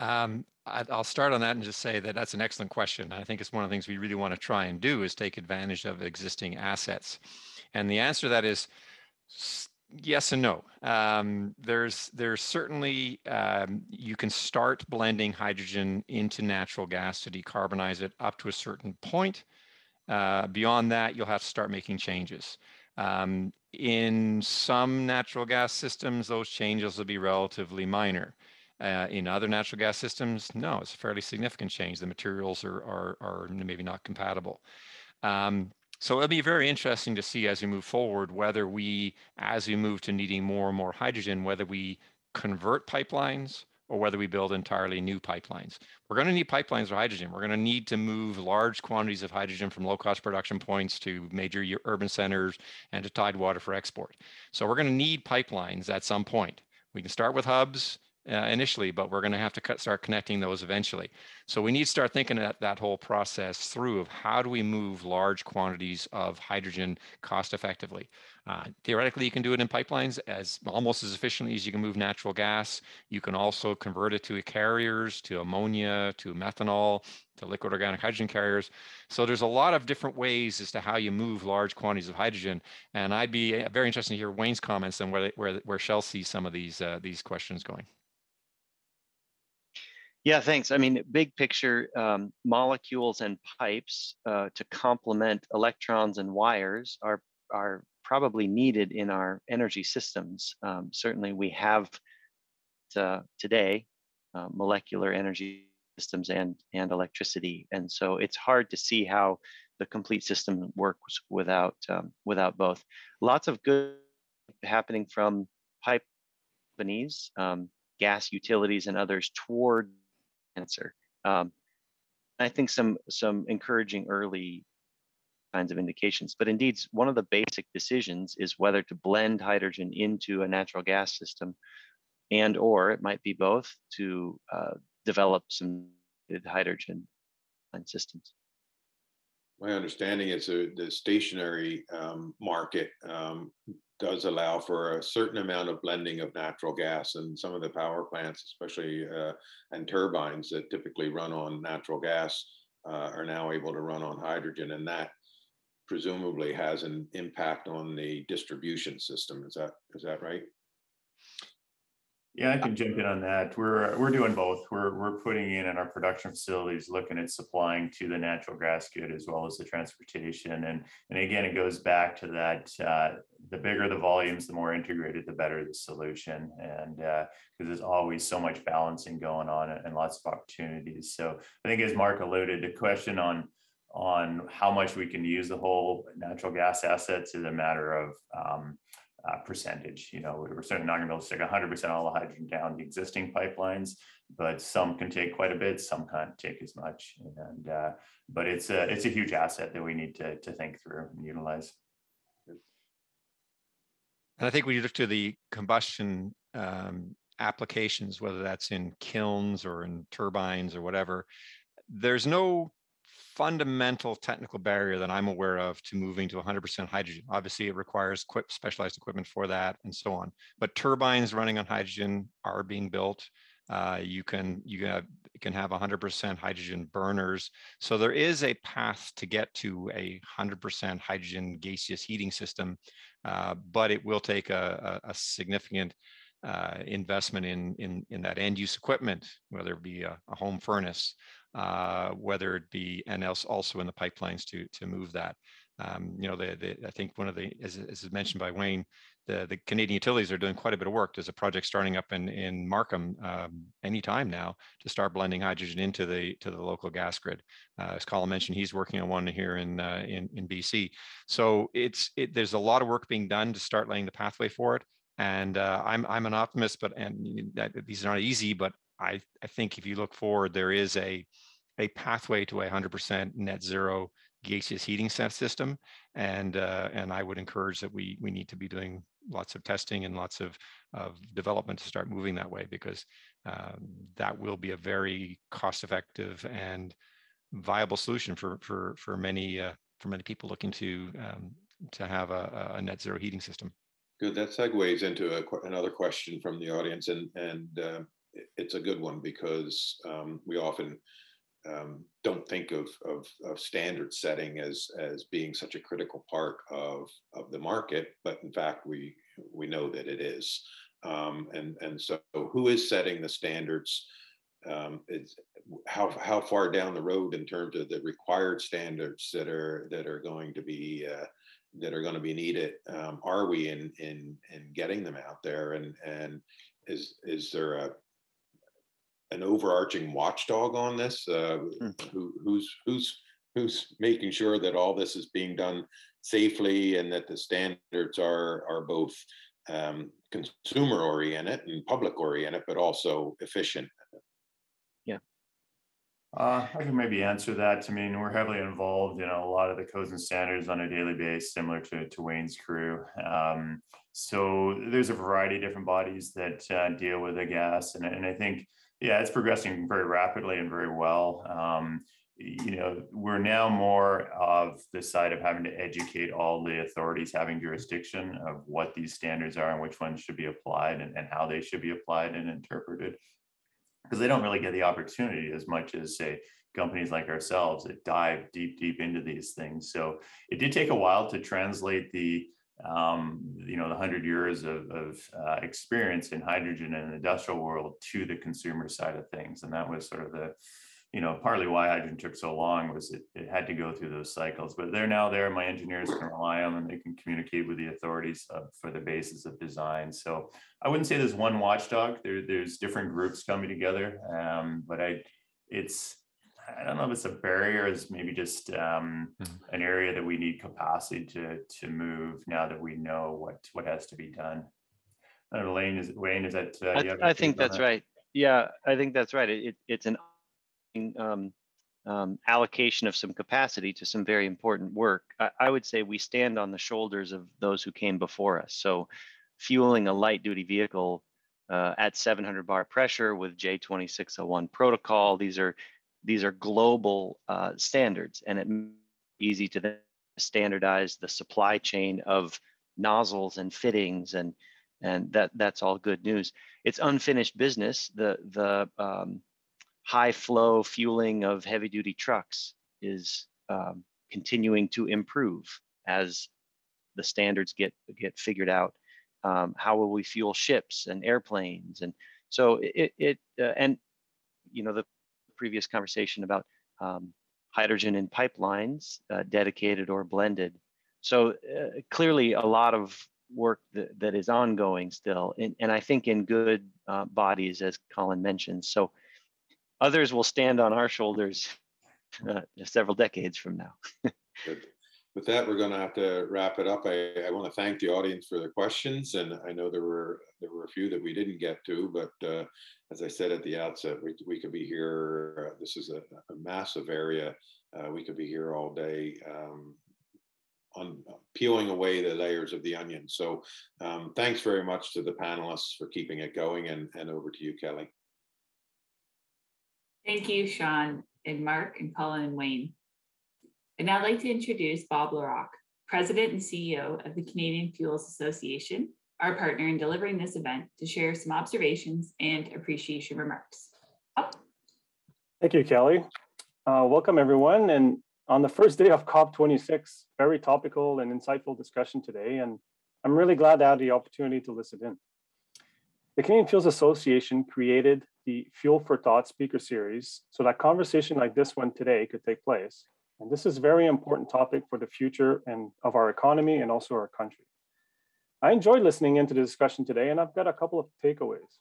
Um, I'll start on that and just say that that's an excellent question. I think it's one of the things we really want to try and do is take advantage of existing assets. And the answer to that is yes and no. Um, there's there's certainly um, you can start blending hydrogen into natural gas to decarbonize it up to a certain point. Uh, beyond that, you'll have to start making changes. Um, in some natural gas systems, those changes will be relatively minor. Uh, in other natural gas systems, no, it's a fairly significant change. The materials are are, are maybe not compatible. Um, so it'll be very interesting to see as we move forward whether we, as we move to needing more and more hydrogen, whether we convert pipelines or whether we build entirely new pipelines. We're going to need pipelines for hydrogen. We're going to need to move large quantities of hydrogen from low cost production points to major urban centers and to tidewater for export. So we're going to need pipelines at some point. We can start with hubs uh, initially, but we're going to have to cut, start connecting those eventually. So we need to start thinking that that whole process through of how do we move large quantities of hydrogen cost effectively. Uh, theoretically, you can do it in pipelines as almost as efficiently as you can move natural gas. You can also convert it to carriers, to ammonia, to methanol, to liquid organic hydrogen carriers. So there's a lot of different ways as to how you move large quantities of hydrogen. And I'd be uh, very interested to hear Wayne's comments and where where where Shell sees some of these uh, these questions going. Yeah, thanks. I mean, big picture, um, molecules and pipes uh, to complement electrons and wires are are probably needed in our energy systems. Um, certainly, we have uh, today uh, molecular energy systems and and electricity, and so it's hard to see how the complete system works without um, without both. Lots of good happening from pipe companies, um, gas utilities, and others toward answer. Um, I think some some encouraging early kinds of indications. But indeed, one of the basic decisions is whether to blend hydrogen into a natural gas system, and or it might be both to uh, develop some hydrogen systems. My understanding is the stationary um, market um, does allow for a certain amount of blending of natural gas and some of the power plants, especially uh, and turbines that typically run on natural gas uh, are now able to run on hydrogen and that presumably has an impact on the distribution system. Is that is that right? Yeah, I can jump in on that. We're we're doing both. We're we're putting in in our production facilities, looking at supplying to the natural gas grid as well as the transportation. And and again, it goes back to that. Uh, the bigger the volumes, the more integrated, the better the solution. And because uh, there's always so much balancing going on and lots of opportunities. So I think, as Mark alluded, the question on on how much we can use the whole natural gas assets is a matter of um, uh, percentage. You know, we're certainly not going to be able to stick 100% all the hydrogen down the existing pipelines, but some can take quite a bit, some can't take as much. And uh, but it's a it's a huge asset that we need to to think through and utilize. And I think when you look to the combustion um, applications, whether that's in kilns or in turbines or whatever, there's no fundamental technical barrier that I'm aware of to moving to 100% hydrogen. Obviously, it requires equip, specialized equipment for that and so on. But turbines running on hydrogen are being built. Uh, you can you have, can have 100% hydrogen burners. So there is a path to get to a 100% hydrogen gaseous heating system, uh, but it will take a, a, a significant uh, investment in, in, in that end use equipment, whether it be a, a home furnace, uh, whether it be and else also in the pipelines to to move that. Um, you know, the, the, I think one of the, as, as mentioned by Wayne, the, the Canadian utilities are doing quite a bit of work. There's a project starting up in, in Markham um, anytime now to start blending hydrogen into the to the local gas grid. Uh, as Colin mentioned, he's working on one here in uh, in, in BC. So it's it, there's a lot of work being done to start laying the pathway for it. And uh, I'm I'm an optimist, but and these are not easy, but I, I think if you look forward, there is a, a pathway to a 100% net zero gaseous heating system. And, uh, and I would encourage that we, we need to be doing lots of testing and lots of, of development to start moving that way because um, that will be a very cost effective and viable solution for, for, for, many, uh, for many people looking to, um, to have a, a net zero heating system. Good. That segues into a, another question from the audience, and and uh, it's a good one because um, we often um, don't think of, of, of, standard setting as as being such a critical part of of the market, but in fact we we know that it is. Um, and and so who is setting the standards? Um, it's how how far down the road in terms of the required standards that are that are going to be uh, that are going to be needed? Um, are we in in in getting them out there? And and is is there a an overarching watchdog on this? Uh, mm. who, who's who's who's making sure that all this is being done safely and that the standards are are both um, consumer oriented and public oriented, but also efficient. Yeah. Uh, I can maybe answer that. I mean, we're heavily involved in a lot of the codes and standards on a daily basis, similar to, to Wayne's crew. Um, so there's a variety of different bodies that uh, deal with the gas. And, and I think yeah, it's progressing very rapidly and very well. Um, you know, we're now more of the side of having to educate all the authorities having jurisdiction of what these standards are and which ones should be applied and, and how they should be applied and interpreted. Because they don't really get the opportunity as much as, say, companies like ourselves that dive deep, deep into these things. So it did take a while to translate the um, you know, the hundred years of, of uh, experience in hydrogen and industrial world to the consumer side of things. And that was sort of the, you know, partly why hydrogen took so long was it, it had to go through those cycles, but they're now there. My engineers can rely on them. They can communicate with the authorities uh, for the basis of design. So I wouldn't say there's one watchdog. There, there's different groups coming together, um, but I, it's I don't know if it's a barrier, it's maybe just um, mm-hmm. an area that we need capacity to to move now that we know what what has to be done. know, Wayne, is Wayne, is that? Uh, I, I think that's that? right. Yeah, I think that's right. It, it it's an um, um, allocation of some capacity to some very important work. I, I, would say we stand on the shoulders of those who came before us. So, fueling a light duty vehicle uh, at 700 bar pressure with J2601 protocol. These are these are global uh, standards, and it's easy to standardize the supply chain of nozzles and fittings, and and that that's all good news. It's unfinished business. The the um, high flow fueling of heavy duty trucks is um, continuing to improve as the standards get get figured out um, how will we fuel ships and airplanes and so it, it uh, and you know the previous conversation about um, hydrogen in pipelines uh, dedicated or blended. So uh, clearly a lot of work that, that is ongoing still and, and i think in good uh, bodies as colin mentioned. So others will stand on our shoulders (laughs) uh, several decades from now with that, we're going to have to wrap it up. I, I want to thank the audience for their questions, and I know there were there were a few that we didn't get to, but uh, as I said at the outset, we, we could be here. Uh, this is a, a massive area. Uh, we could be here all day um, on peeling away the layers of the onion. So, um, thanks very much to the panelists for keeping it going, and and over to you, Kelly. Thank you, Shawn and Mark and Colin and Wayne. I'd now like to introduce Bob Larocque, President and CEO of the Canadian Fuels Association, our partner in delivering this event, to share some observations and appreciation remarks. Bob? Thank you, Kelly. Uh, welcome, everyone. And on the first day of COP26, very topical and insightful discussion today. And I'm really glad to have the opportunity to listen in. The Canadian Fuels Association created the Fuel for Thought speaker series so that conversation like this one today could take place and this is a very important topic for the future and of our economy and also our country. I enjoyed listening into the discussion today, and I've got a couple of takeaways.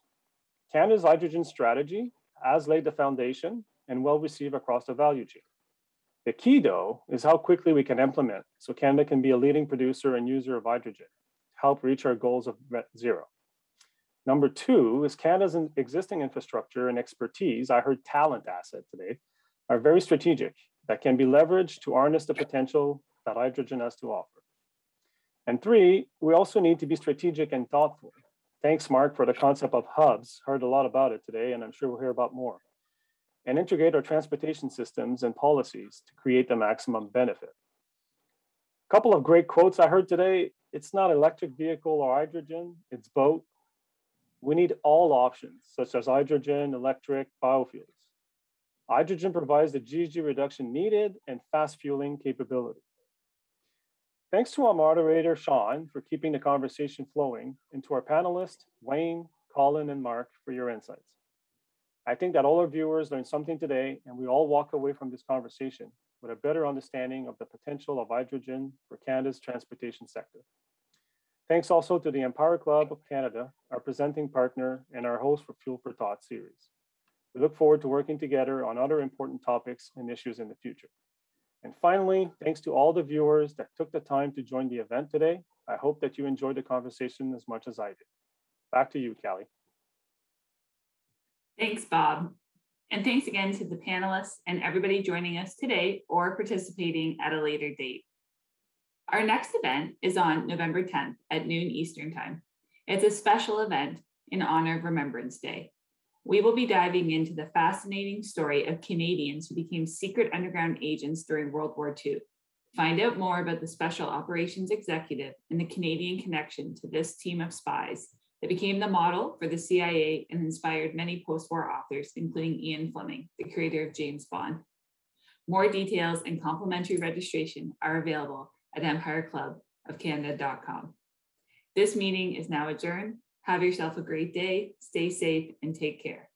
Canada's hydrogen strategy has laid the foundation and well received across the value chain. The key, though, is how quickly we can implement so Canada can be a leading producer and user of hydrogen to help reach our goals of net zero. Number two is Canada's existing infrastructure and expertise, I heard talent asset today, are very strategic that can be leveraged to harness the potential that hydrogen has to offer. And three, we also need to be strategic and thoughtful. Thanks, Mark, for the concept of hubs. Heard a lot about it today, and I'm sure we'll hear about more. And integrate our transportation systems and policies to create the maximum benefit. A couple of great quotes I heard today. It's not electric vehicle or hydrogen, it's both. We need all options, such as hydrogen, electric, biofuels. Hydrogen provides the GHG reduction needed and fast fueling capability. Thanks to our moderator, Shawn, for keeping the conversation flowing, and to our panelists, Wayne, Colin, and Mark, for your insights. I think that all our viewers learned something today, and we all walk away from this conversation with a better understanding of the potential of hydrogen for Canada's transportation sector. Thanks also to the Empire Club of Canada, our presenting partner and our host for Fuel for Thought series. We look forward to working together on other important topics and issues in the future. And finally, thanks to all the viewers that took the time to join the event today. I hope that you enjoyed the conversation as much as I did. Back to you, Kelly. Thanks, Bob. And thanks again to the panelists and everybody joining us today or participating at a later date. Our next event is on November 10th at noon Eastern Time. It's a special event in honor of Remembrance Day we will be diving into the fascinating story of Canadians who became secret underground agents during World War II. Find out more about the Special Operations Executive and the Canadian connection to this team of spies that became the model for the CIA and inspired many post war authors, including Ian Fleming, the creator of James Bond. More details and complimentary registration are available at empireclubofcanada.com. This meeting is now adjourned. Have yourself a great day, stay safe, and take care.